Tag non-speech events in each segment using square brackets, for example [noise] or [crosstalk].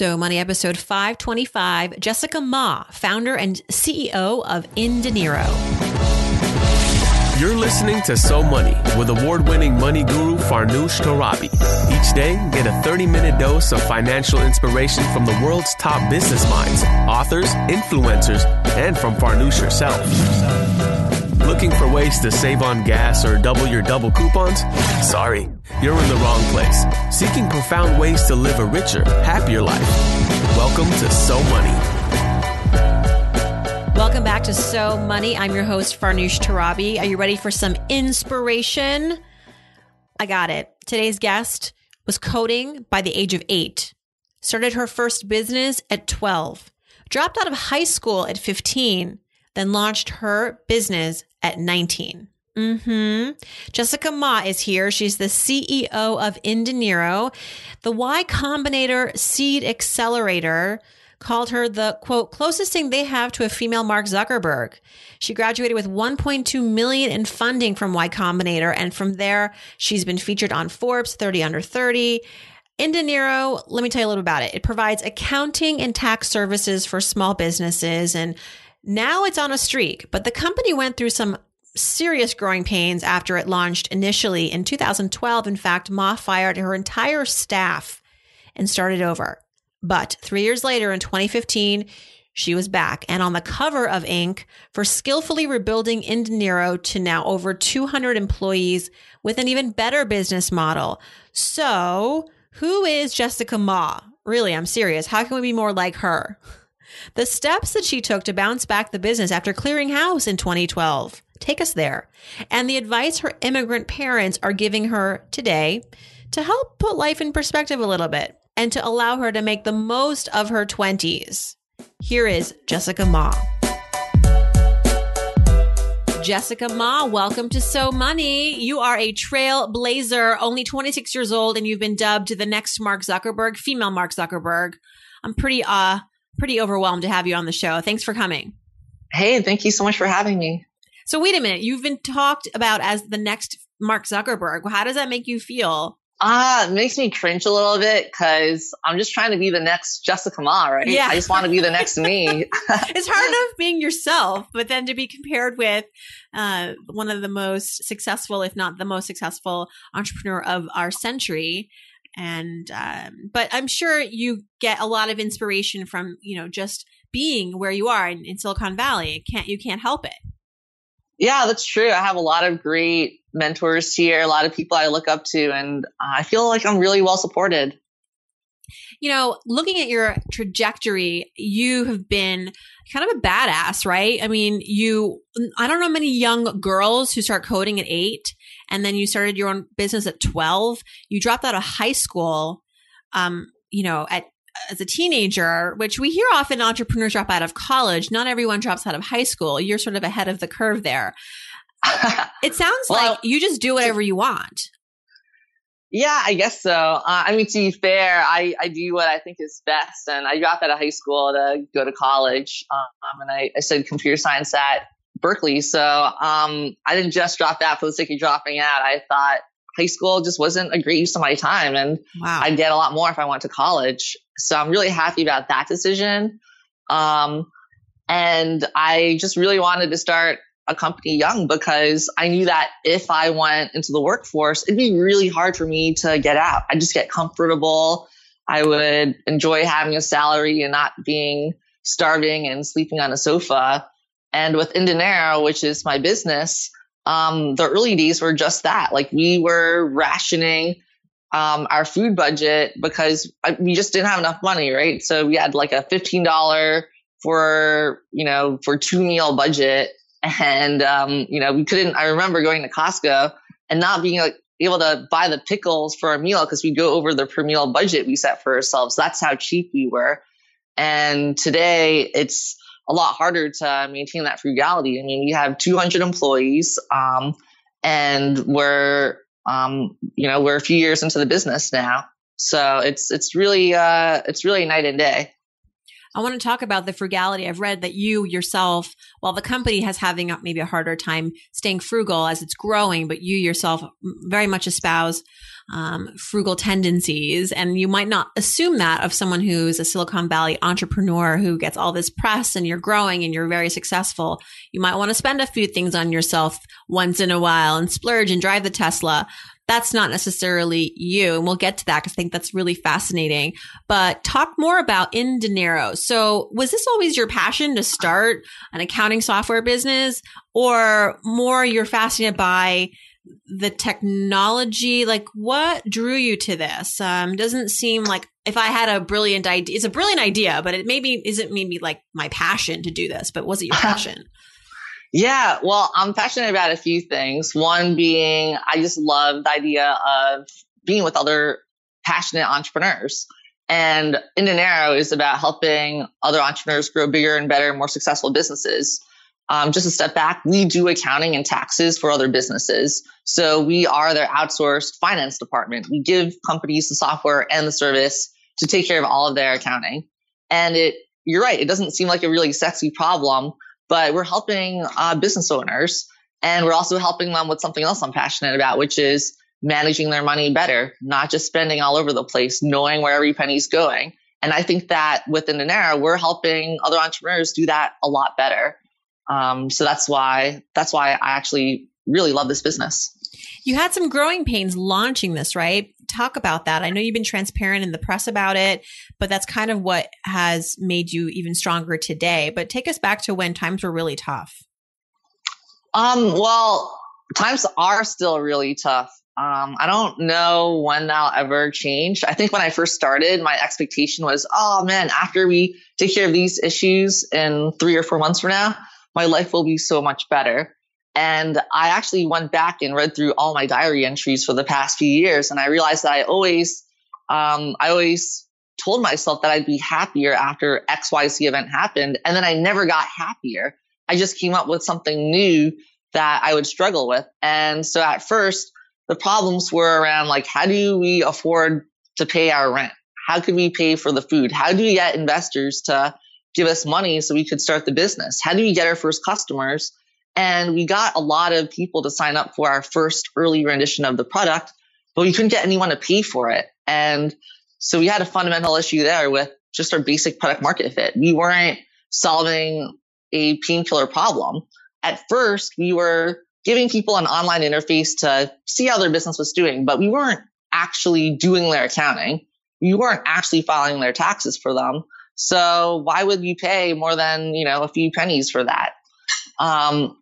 So Money episode 525, Jessica Ma, founder and CEO of Indinero. You're listening to So Money with award winning money guru Farnoosh Torabi. Each day, get a 30 minute dose of financial inspiration from the world's top business minds, authors, influencers, and from Farnoosh herself. Looking for ways to save on gas or double your double coupons? Sorry, you're in the wrong place. Seeking profound ways to live a richer, happier life. Welcome to So Money. Welcome back to So Money. I'm your host, Farnoosh Torabi. Are you ready for some inspiration? I got it. Today's guest was coding by the age of eight, started her first business at 12, dropped out of high school at 15, then launched her business at 19. Mm-hmm. Jessica Ma is here. She's the CEO of Indinero, the Y Combinator Seed Accelerator called her the quote closest thing they have to a female Mark Zuckerberg. She graduated with 1.2 million in funding from Y Combinator and from there she's been featured on Forbes 30 under 30. Indinero, let me tell you a little about it. It provides accounting and tax services for small businesses and now it's on a streak, but the company went through some serious growing pains after it launched initially in 2012. In fact, Ma fired her entire staff and started over. But three years later, in 2015, she was back and on the cover of Inc. for skillfully rebuilding Indinero to now over 200 employees with an even better business model. So, who is Jessica Ma? Really, I'm serious. How can we be more like her? [laughs] The steps that she took to bounce back the business after clearing house in 2012 take us there. And the advice her immigrant parents are giving her today to help put life in perspective a little bit and to allow her to make the most of her 20s. Here is Jessica Ma. Jessica Ma, welcome to So Money. You are a trailblazer, only 26 years old, and you've been dubbed the next Mark Zuckerberg, female Mark Zuckerberg. I'm pretty uh pretty overwhelmed to have you on the show. Thanks for coming. Hey, and thank you so much for having me. So wait a minute, you've been talked about as the next Mark Zuckerberg. How does that make you feel? Ah, uh, it makes me cringe a little bit because I'm just trying to be the next Jessica Ma, right? Yeah. I just want to be the next me. [laughs] it's hard [laughs] enough being yourself, but then to be compared with uh, one of the most successful, if not the most successful entrepreneur of our century. And, um, but I'm sure you get a lot of inspiration from, you know, just being where you are in, in Silicon Valley. can't, you can't help it. Yeah, that's true. I have a lot of great mentors here, a lot of people I look up to, and I feel like I'm really well supported. You know, looking at your trajectory, you have been kind of a badass, right? I mean, you, I don't know many young girls who start coding at eight and then you started your own business at 12. You dropped out of high school, um, you know, at as a teenager, which we hear often entrepreneurs drop out of college. Not everyone drops out of high school. You're sort of ahead of the curve there. [laughs] it sounds well, like you just do whatever you want. Yeah, I guess so. Uh, I mean, to be fair, I, I do what I think is best. And I dropped out of high school to go to college. Um, and I, I studied computer science at Berkeley. So um, I didn't just drop out for the sake of dropping out. I thought high school just wasn't a great use of my time. And wow. I'd get a lot more if I went to college. So I'm really happy about that decision. Um, and I just really wanted to start a company young because I knew that if I went into the workforce, it'd be really hard for me to get out. I'd just get comfortable. I would enjoy having a salary and not being starving and sleeping on a sofa. And with Indinero, which is my business, um, the early days were just that. Like we were rationing um, our food budget because we just didn't have enough money, right? So we had like a $15 for, you know, for two meal budget. And, um, you know, we couldn't, I remember going to Costco and not being like, able to buy the pickles for a meal because we go over the per meal budget we set for ourselves. That's how cheap we were. And today it's a lot harder to maintain that frugality. I mean, we have 200 employees, um, and we're um, you know, we're a few years into the business now. So it's, it's really, uh, it's really night and day. I want to talk about the frugality. I've read that you yourself, while the company has having maybe a harder time staying frugal as it's growing, but you yourself very much espouse um, frugal tendencies. And you might not assume that of someone who's a Silicon Valley entrepreneur who gets all this press and you're growing and you're very successful. You might want to spend a few things on yourself once in a while and splurge and drive the Tesla that's not necessarily you. And we'll get to that because I think that's really fascinating. But talk more about inDinero. So was this always your passion to start an accounting software business or more you're fascinated by the technology? Like what drew you to this? Um, doesn't seem like if I had a brilliant idea, it's a brilliant idea, but it maybe isn't maybe like my passion to do this, but was it your [laughs] passion? Yeah, well, I'm passionate about a few things. One being I just love the idea of being with other passionate entrepreneurs. And inDinero is about helping other entrepreneurs grow bigger and better, more successful businesses. Um, just a step back, we do accounting and taxes for other businesses. So we are their outsourced finance department. We give companies the software and the service to take care of all of their accounting. And it, you're right, it doesn't seem like a really sexy problem, but we're helping uh, business owners and we're also helping them with something else I'm passionate about, which is managing their money better, not just spending all over the place, knowing where every penny's going. And I think that with inDinero, we're helping other entrepreneurs do that a lot better. Um, so that's why that's why I actually really love this business. You had some growing pains launching this, right? Talk about that. I know you've been transparent in the press about it, but that's kind of what has made you even stronger today. But take us back to when times were really tough. Um, well, times are still really tough. Um, I don't know when that'll ever change. I think when I first started, my expectation was, oh man, after we take care of these issues in three or four months from now, my life will be so much better. And I actually went back and read through all my diary entries for the past few years, and I realized that I always, um, I always told myself that I'd be happier after XYZ event happened, and then I never got happier. I just came up with something new that I would struggle with. And so at first, the problems were around like, how do we afford to pay our rent? How could we pay for the food? How do we get investors to give us money so we could start the business? How do we get our first customers? And we got a lot of people to sign up for our first early rendition of the product, but we couldn't get anyone to pay for it. And so we had a fundamental issue there with just our basic product market fit. We weren't solving a painkiller problem. At first, we were giving people an online interface to see how their business was doing, but we weren't actually doing their accounting. We weren't actually filing their taxes for them. So why would you pay more than, you know, a few pennies for that? Um,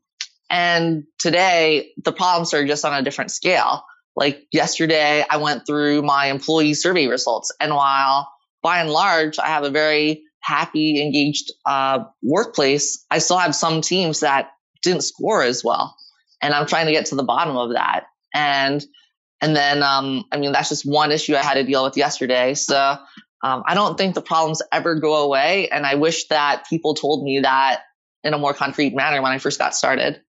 and today the problems are just on a different scale. Like yesterday, I went through my employee survey results, and while by and large I have a very happy, engaged uh, workplace, I still have some teams that didn't score as well, and I'm trying to get to the bottom of that. And and then, um, I mean, that's just one issue I had to deal with yesterday. So um, I don't think the problems ever go away, and I wish that people told me that in a more concrete manner when I first got started.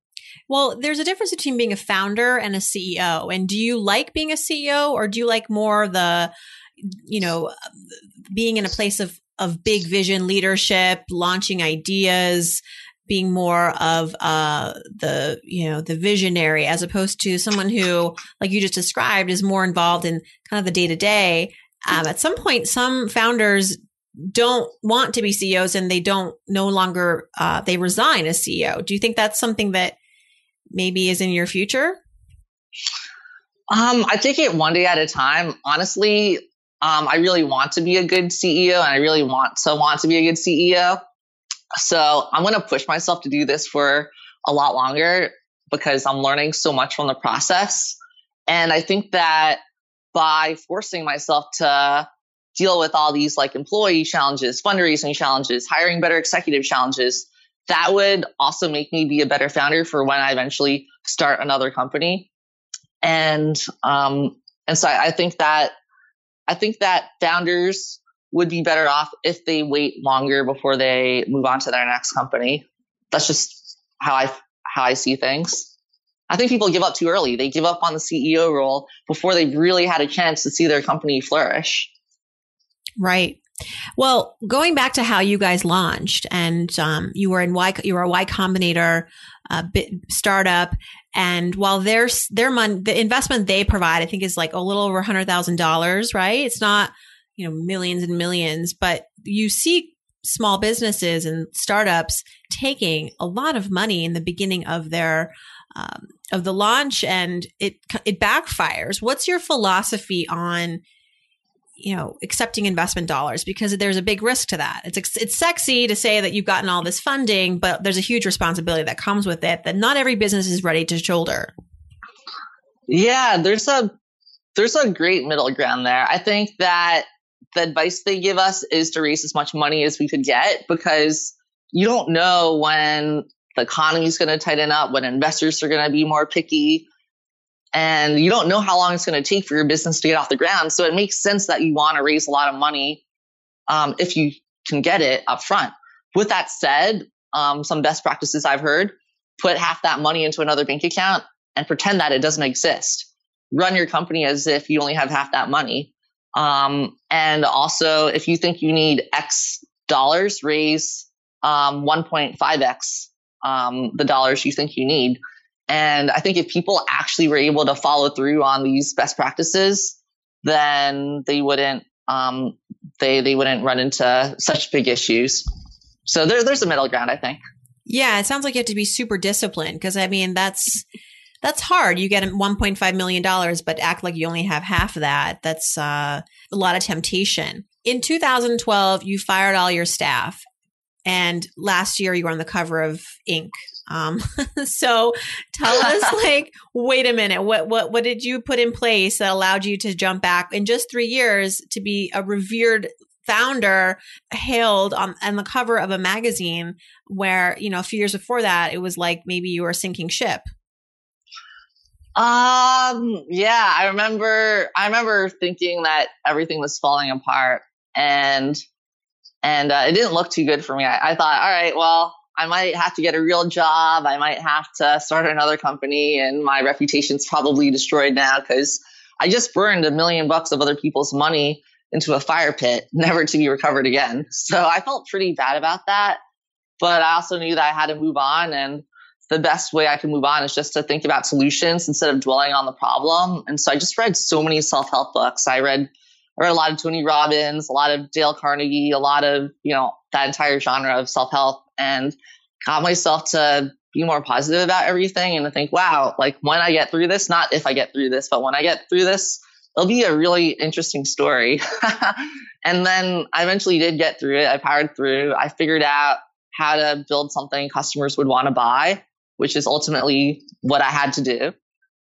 Well, there's a difference between being a founder and a CEO. And do you like being a CEO or do you like more the, you know, being in a place of, of big vision leadership, launching ideas, being more of uh, the you know the visionary as opposed to someone who like you just described is more involved in kind of the day to day at some point some founders don't want to be ceos and they don't no longer uh, they resign as ceo do you think that's something that maybe is in your future? Um, I take it one day at a time. Honestly, um, I really want to be a good CEO and I really want to want to be a good CEO. So I'm going to push myself to do this for a lot longer because I'm learning so much from the process. And I think that by forcing myself to deal with all these like employee challenges, fundraising challenges, hiring better executive challenges, that would also make me be a better founder for when I eventually start another company. And um, and so I, I think that I think that founders would be better off if they wait longer before they move on to their next company. That's just how I how I see things. I think people give up too early. They give up on the CEO role before they've really had a chance to see their company flourish. Right. Well, going back to how you guys launched, and um, you were in Y, you were a Y Combinator uh, startup, and while their their money, the investment they provide, I think is like a little over hundred thousand dollars, right? It's not you know millions and millions, but you see small businesses and startups taking a lot of money in the beginning of their um, of the launch, and it it backfires. What's your philosophy on you know accepting investment dollars because there's a big risk to that. It's it's sexy to say that you've gotten all this funding but there's a huge responsibility that comes with it that not every business is ready to shoulder. Yeah there's a there's a great middle ground there. I think that the advice they give us is to raise as much money as we could get because you don't know when the economy is going to tighten up when investors are going to be more picky and you don't know how long it's going to take for your business to get off the ground. So it makes sense that you want to raise a lot of money um, if you can get it up front. With that said, um, some best practices I've heard put half that money into another bank account and pretend that it doesn't exist. Run your company as if you only have half that money. Um, and also, if you think you need X dollars, raise um, 1.5x um, the dollars you think you need. And I think if people actually were able to follow through on these best practices, then they wouldn't um, they they wouldn't run into such big issues. So there, there's a middle ground, I think. Yeah, it sounds like you have to be super disciplined because I mean that's that's hard. You get 1.5 million dollars, but act like you only have half of that. That's uh, a lot of temptation. In 2012, you fired all your staff, and last year you were on the cover of Inc. Um, [laughs] so tell us [laughs] like, wait a minute, what, what, what did you put in place that allowed you to jump back in just three years to be a revered founder hailed on, on the cover of a magazine where, you know, a few years before that, it was like maybe you were a sinking ship. Um, yeah, I remember, I remember thinking that everything was falling apart and, and uh, it didn't look too good for me. I, I thought, all right, well, I might have to get a real job. I might have to start another company and my reputation's probably destroyed now because I just burned a million bucks of other people's money into a fire pit, [laughs] never to be recovered again. So I felt pretty bad about that. But I also knew that I had to move on. And the best way I could move on is just to think about solutions instead of dwelling on the problem. And so I just read so many self help books. I read I read a lot of Tony Robbins, a lot of Dale Carnegie, a lot of, you know, that entire genre of self help and got myself to be more positive about everything and to think, wow, like when I get through this, not if I get through this, but when I get through this, it'll be a really interesting story. [laughs] and then I eventually did get through it. I powered through. I figured out how to build something customers would want to buy, which is ultimately what I had to do.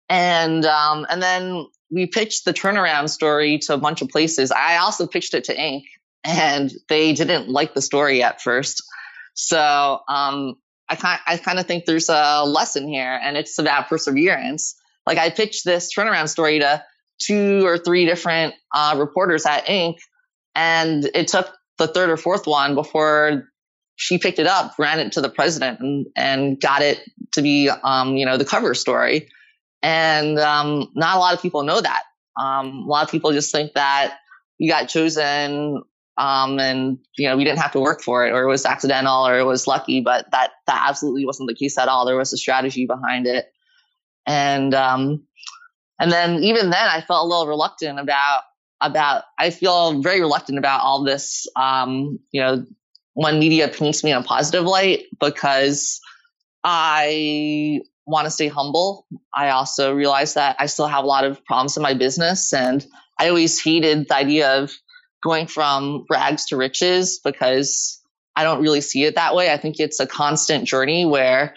And um, and then we pitched the turnaround story to a bunch of places. I also pitched it to Inc. and they didn't like the story at first. So um, I kind I kind of think there's a lesson here, and it's about perseverance. Like I pitched this turnaround story to two or three different uh, reporters at Inc. And it took the third or fourth one before she picked it up, ran it to the president, and and got it to be um, you know the cover story. And um, not a lot of people know that. Um, a lot of people just think that you got chosen um, and you know we didn't have to work for it or it was accidental or it was lucky but that that absolutely wasn't the case at all. There was a strategy behind it. And um, and then even then i felt a little reluctant about about i feel very reluctant about all this um, you know when media paints me in a positive light because i want to stay humble. I also realize that i still have a lot of problems in my business and i always hated the idea of going from rags to riches because I don't really see it that way. I think it's a constant journey where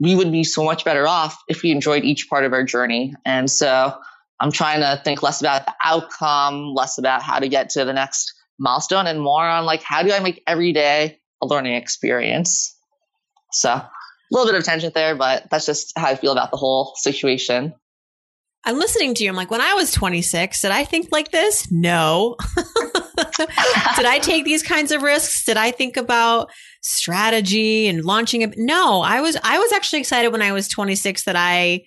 we would be so much better off if we enjoyed each part of our journey. And so I'm trying to think less about the outcome, less about how to get to the next milestone and more on like, how do I make every day a learning experience? So a little bit of tension there, but that's just how I feel about the whole situation. I'm listening to you. I'm like, when I was 26, did I think like this? No. [laughs] [laughs] did I take these kinds of risks? Did I think about strategy and launching it? No, I was, I was actually excited when I was 26 that I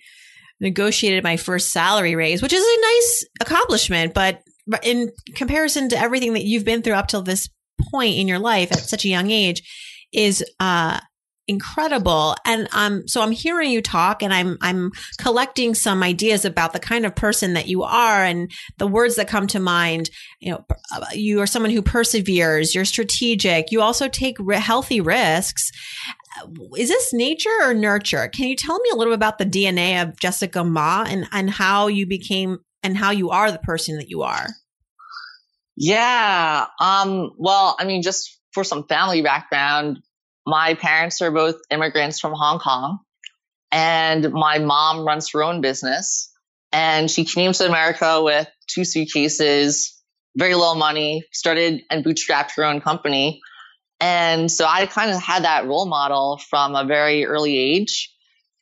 negotiated my first salary raise, which is a nice accomplishment, but in comparison to everything that you've been through up till this point in your life at such a young age is uh incredible. And um so i'm hearing you talk and i'm i'm collecting some ideas about the kind of person that you are and the words that come to mind. You know uh, you are someone who perseveres. You're strategic. You also take healthy risks. Is this nature or nurture? Can you tell me a little bit about the dna of jessica ma and and how you became and how you are the person that you are? Yeah um well i mean just for some family background my parents are both immigrants from Hong Kong, and my mom runs her own business. And she came to America with two suitcases, very little money, started and bootstrapped her own company. And so I kind of had that role model from a very early age.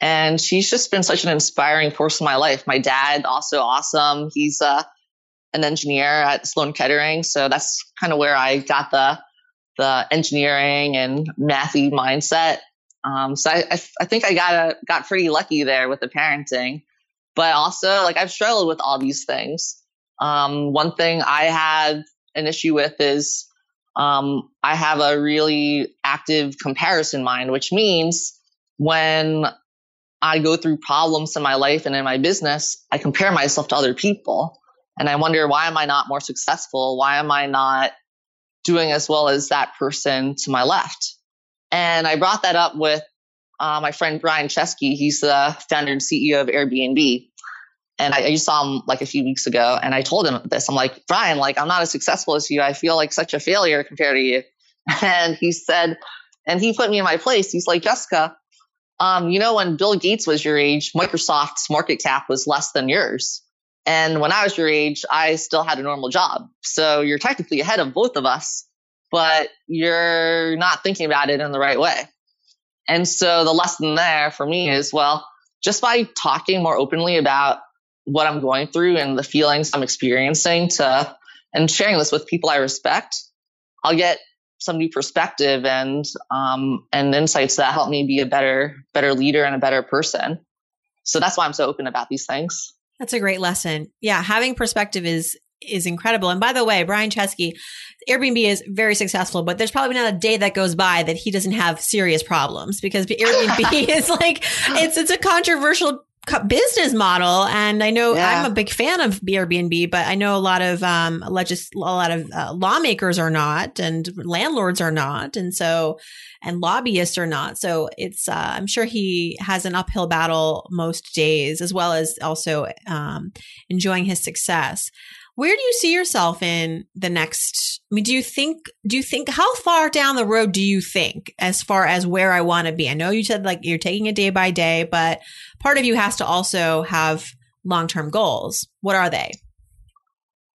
And she's just been such an inspiring force in my life. My dad, also awesome. He's uh, an engineer at Sloan Kettering. So that's kind of where I got the the engineering and mathy mindset. Um, so I, I, I, think I got a, got pretty lucky there with the parenting, but also like I've struggled with all these things. Um, one thing I had an issue with is um, I have a really active comparison mind, which means when I go through problems in my life and in my business, I compare myself to other people. And I wonder, why am I not more successful? Why am I not doing as well as that person to my left. And I brought that up with uh, my friend Brian Chesky. He's the founder and CEO of Airbnb. And I, I, just saw him like a few weeks ago and I told him this. I'm like, Brian, like, I'm not as successful as you. I feel like such a failure compared to you. [laughs] And he said, and he put me in my place. He's like, Jessica, um, you know, when Bill Gates was your age, Microsoft's market cap was less than yours. And when I was your age, I still had a normal job. So you're technically ahead of both of us, but you're not thinking about it in the right way. And so the lesson there for me is well, just by talking more openly about what I'm going through and the feelings I'm experiencing to and sharing this with people I respect, I'll get some new perspective and um, and insights that help me be a better better leader and a better person. So that's why I'm so open about these things. That's a great lesson. Yeah, having perspective is is incredible. And by the way, Brian Chesky, Airbnb is very successful, but there's probably not a day that goes by that he doesn't have serious problems because Airbnb [laughs] is like it's it's a controversial business model and i know yeah. i'm a big fan of airbnb but i know a lot of um legis- a lot of uh, lawmakers are not and landlords are not and so and lobbyists are not so it's uh, i'm sure he has an uphill battle most days as well as also um, enjoying his success where do you see yourself in the next i mean do you think do you think how far down the road do you think as far as where i want to be? I know you said like you're taking it day by day but part of you has to also have long-term goals. What are they?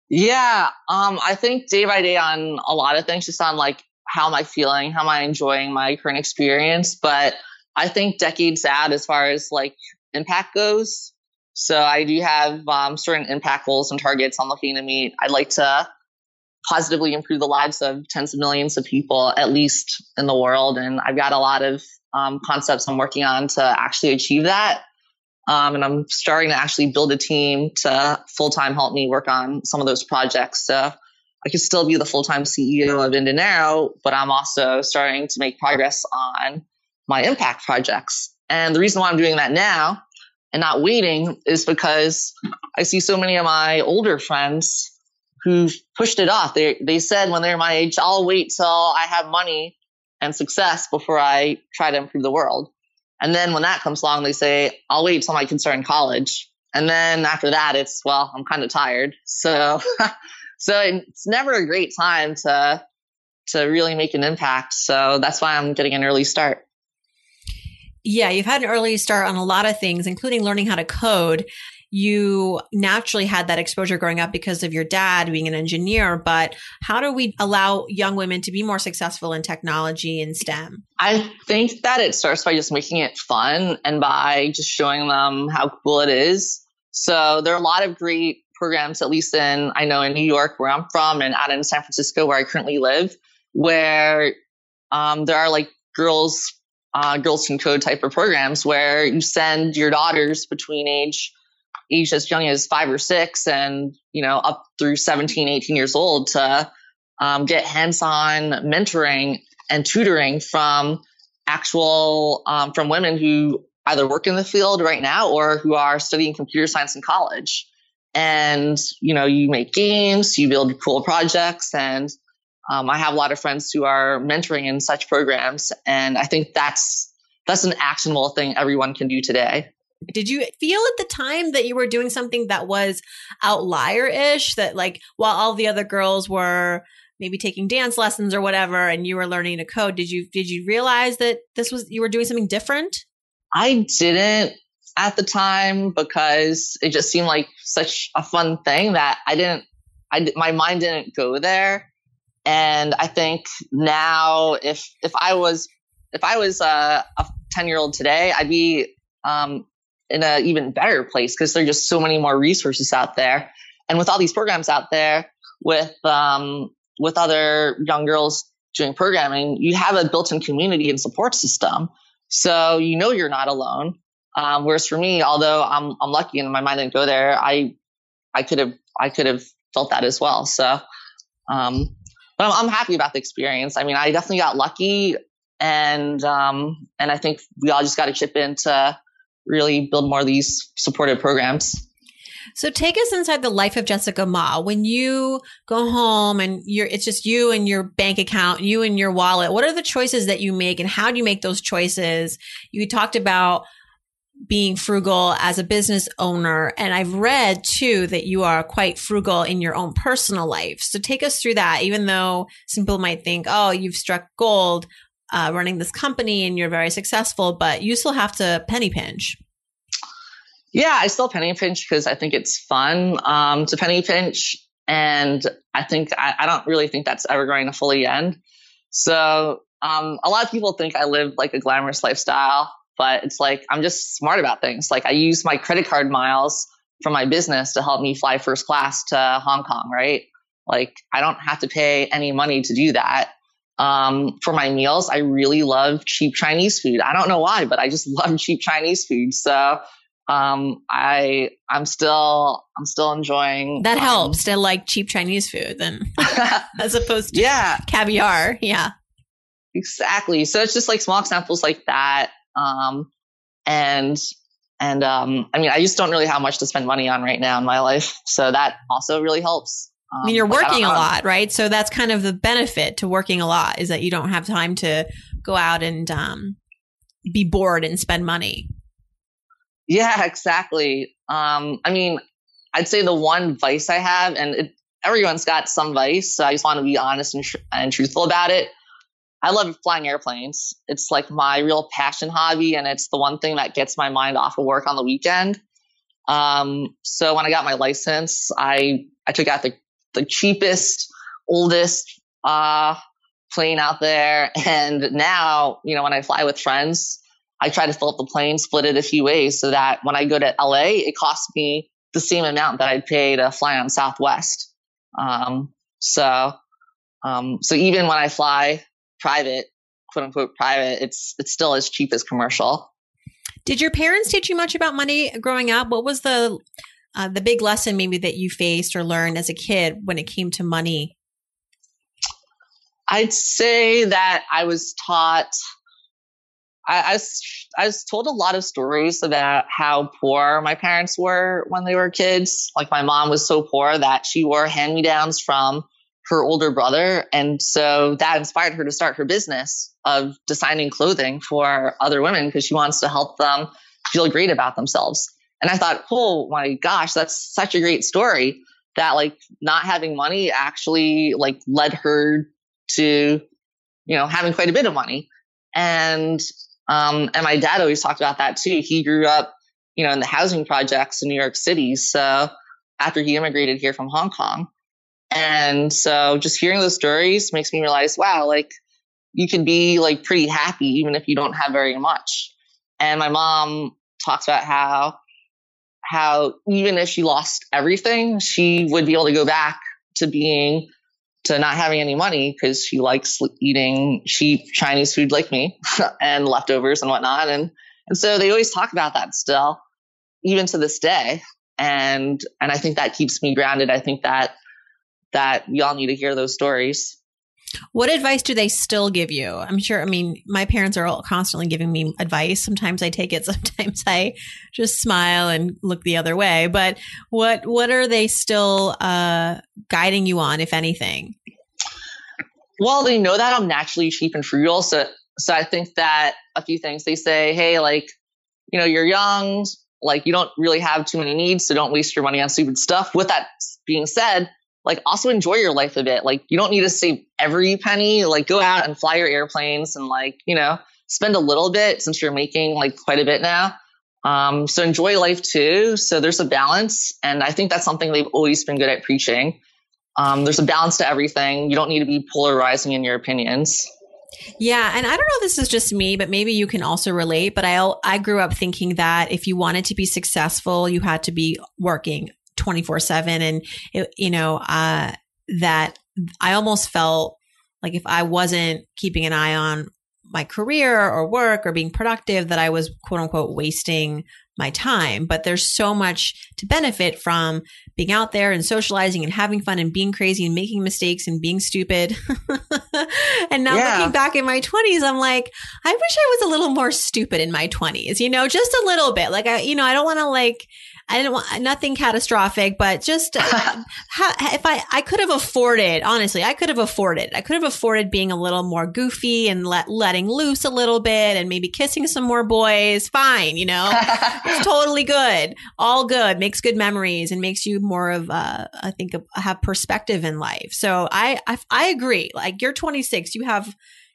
Yeah um i think day by day on a lot of things just on like how am i feeling? How am i enjoying my current experience? But i think decades out as far as like impact goes so I do have um, certain impact goals and targets I'm looking to meet. I'd like to positively improve the lives of tens of millions of people, at least in the world. And I've got a lot of um, concepts I'm working on to actually achieve that. Um, and I'm starting to actually build a team to full time help me work on some of those projects. So I could still be the full time CEO of Indinero, but I'm also starting to make progress on my impact projects. And the reason why I'm doing that now and not waiting is because I see so many of my older friends who've pushed it off. They they said when they're my age, I'll wait till I have money and success before I try to improve the world. And then when that comes along, they say, I'll wait till my kids are in college. And then after that, it's well, I'm kind of tired. So [laughs] so it's never a great time to to really make an impact. So that's why I'm getting an early start. Yeah, you've had an early start on a lot of things, including learning how to code. You naturally had that exposure growing up because of your dad being an engineer, but how do we allow young women to be more successful in technology and STEM? I think that it starts by just making it fun and by just showing them how cool it is. So there are a lot of great programs, at least in, I know in New York, where I'm from, and out in San Francisco, where I currently live, where um, there are like girls uh, Girls Can Code type of programs where you send your daughters between age age as young as five or six and, you know, up through 17, 18 years old to um, get hands on mentoring and tutoring from actual, um, from women who either work in the field right now or who are studying computer science in college. And, you know, you make games, you build cool projects. And um, I have a lot of friends who are mentoring in such programs. And I think that's, that's an actionable thing everyone can do today. Did you feel at the time that you were doing something that was outlier ish? That, like, while all the other girls were maybe taking dance lessons or whatever and you were learning to code did you did you realize that this was you were doing something different i didn't at the time because it just seemed like such a fun thing that i didn't i my mind didn't go there and i think now if if i was if i was a, a 10 year old today i'd be um, in an even better place because there's just so many more resources out there and with all these programs out there with um, with other young girls doing programming, you have a built-in community and support system. So you know you're not alone. Um, whereas for me, although I'm I'm lucky and my mind didn't go there, I I could have I could have felt that as well. So, um, but I'm, I'm, happy about the experience. I mean, I definitely got lucky, and um, and I think we all just got to chip in to really build more of these supportive programs. So take us inside the life of Jessica Ma. When you go home and you're, it's just you and your bank account, you and your wallet. What are the choices that you make and how do you make those choices? You talked about being frugal as a business owner. And I've read too that you are quite frugal in your own personal life. So take us through that, even though some people might think, oh, you've struck gold uh, running this company and you're very successful, but you still have to penny pinch. Yeah, I still penny pinch because I think it's fun um, to penny pinch. And I think I, I, don't really think that's ever going to fully end. So um, a lot of people think I live like a glamorous lifestyle, but it's like I'm just smart about things. Like I use my credit card miles from my business to help me fly first class to Hong Kong, right? Like I don't have to pay any money to do that. Um, for my meals, I really love cheap Chinese food. I don't know why, but I just [laughs] love cheap Chinese food. So um, I I'm still I'm still enjoying that um, helps to like cheap Chinese food then [laughs] as opposed to yeah caviar yeah exactly so it's just like small examples like that um, and and um, I mean I just don't really have much to spend money on right now in my life [laughs] so that also really helps I mean, you're um, working a lot, right? So that's kind of the benefit to working a lot is that you don't have time to go out and um, be bored and spend money. Yeah, [laughs] exactly. Um, I mean, I'd say the one vice I have, and it, everyone's got some vice, so I just want to be honest and, tr- and truthful about it. I love flying airplanes. It's like my real passion hobby, and it's the one thing that gets my mind off of work on the weekend. Um, so when I got my license, I I took out the the cheapest, oldest uh, plane out there, [laughs] and now you know when I fly with friends, I try to fill up the plane, split it a few ways so that when I go to LA, it costs me the same amount that I'd pay to fly on Southwest. Um, so, um, so even when I fly private, quote unquote private, it's it's still as cheap as commercial. Did your parents teach you much about money growing up? What was the uh, the big lesson maybe that you faced or learned as a kid when it came to money? I'd say that I was taught I, I, was, I was told a lot of stories about how poor my parents were when they were kids. Like my mom was so poor that she wore hand me downs from her older brother. And so that inspired her to start her business of designing clothing for other women because she wants to help them feel great about themselves. And I thought, oh my gosh, that's such a great story that like not having money actually like led her to, you know, having quite a bit of money. And um, and my dad always talked about that too. He grew up, you know, in the housing projects in New York City. So after he immigrated here from Hong Kong. And so just hearing those stories makes me realize, wow, like you can be like pretty happy even if you don't have very much. And my mom talks about how how even if she lost everything, she would be able to go back to being to not having any money because she likes eating cheap Chinese food like me [laughs] and leftovers and whatnot. And, and so they always talk about that still, even to this day. and and I think that keeps me grounded. I think that that y'all need to hear those stories. What advice do they still give you? I'm sure, I mean, my parents are all constantly giving me advice. Sometimes I take it, [laughs] sometimes I just smile and look the other way. But what what are they still uh, guiding you on, if anything? Well, they know that I'm naturally cheap and frugal. So so I think that a few things they say, hey, like, you know, you're young, like you don't really have too many needs, so don't waste your money on stupid stuff. With that being said, like also enjoy your life a bit. Like you don't need to save every penny. Like go out and fly your airplanes and like, you know, spend a little bit since you're making like quite a bit now. Um, so enjoy life too. So there's a balance. And I think that's something they've always been good at preaching. Um, there's a balance to everything. You don't need to be polarizing in your opinions. Yeah, and I don't know if this is just me, but maybe you can also relate. But I I grew up thinking that if you wanted to be successful, you had to be working 24 7 and it, you know uh, that i almost felt like if i wasn't keeping an eye on my career or work or being productive that i was quote unquote wasting my time. But there's so much to benefit from being out there and socializing and having fun and being crazy and making mistakes and being stupid. [laughs] And now yeah. looking back in my 20s i'm like i wish i was a little more stupid in my 20s you know just a little bit. Like i you know i don't want to like I didn't want nothing catastrophic, but just uh, [laughs] if I I could have afforded, honestly, I could have afforded. I could have afforded being a little more goofy and let letting loose a little bit and maybe kissing some more boys. Fine, you know, [laughs] it's totally good, all good, makes good memories and makes you more of uh, I think have perspective in life. So I, I I agree. Like you're 26, you have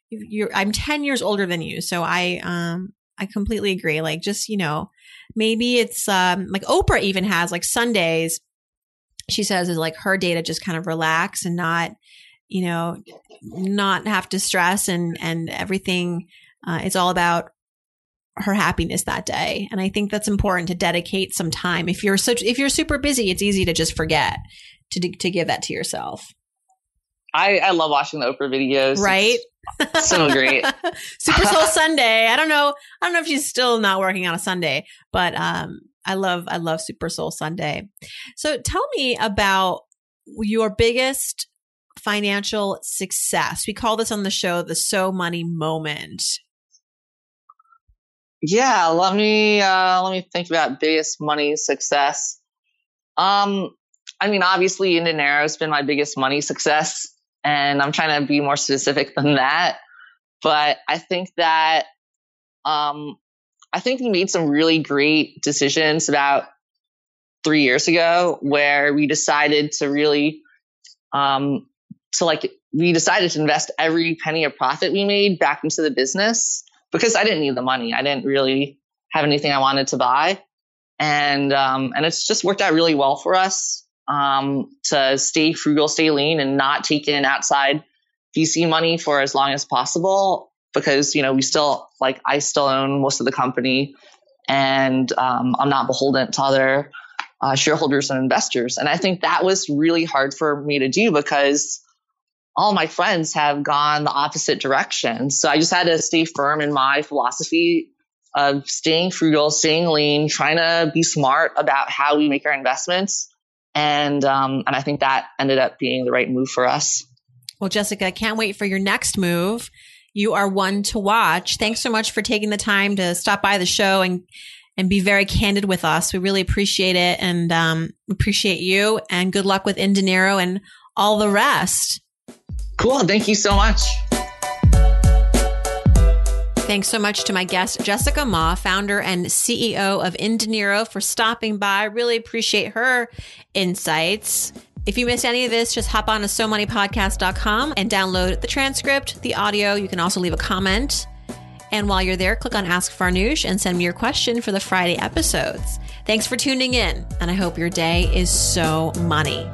you're I'm 10 years older than you, so I um I completely agree. Like just you know maybe it's um, like Oprah even has like Sundays. She says is like her day to just kind of relax and not, you know, not have to stress and and everything. Uh, it's all about her happiness that day, and I think that's important to dedicate some time. If you're such if you're super busy, it's easy to just forget to to give that to yourself. I, I love watching the Oprah videos. Right. so great. [laughs] Super Soul Sunday. I don't know. I don't know if she's still not working on a Sunday, but um, I love I love Super Soul Sunday. So tell me about your biggest financial success. We call this on the show the so money moment. Yeah, let me uh, let me think about biggest money success. Um, I mean, obviously, Indinero has been my biggest money success and I'm trying to be more specific than that. But I think that um, I think we made some really great decisions about three years ago where we decided to really um, to like we decided to invest every penny of profit we made back into the business because I didn't need the money. I didn't really have anything I wanted to buy, and um, and it's just worked out really well for us um, to stay frugal, stay lean, and not take in outside VC money for as long as possible because you know we still like I still own most of the company, and um, I'm not beholden to other uh, shareholders and investors. And I think that was really hard for me to do because all my friends have gone the opposite direction. So I just had to stay firm in my philosophy of staying frugal, staying lean, trying to be smart about how we make our investments and um, and I think that ended up being the right move for us. Well, Jessica, I can't wait for your next move. You are one to watch. Thanks so much for taking the time to stop by the show and and be very candid with us. We really appreciate it and um, appreciate you. And good luck with Indinero and all the rest. Cool. Thank you so much. Thanks so much to my guest, Jessica Ma, founder and CEO of Indinero, for stopping by. Really appreciate her insights. If you missed any of this, just hop on to SoMoneyPodcast.com and download the transcript, the audio. You can also leave a comment. And while you're there, click on Ask Farnoosh and send me your question for the Friday episodes. Thanks for tuning in, and I hope your day is so money.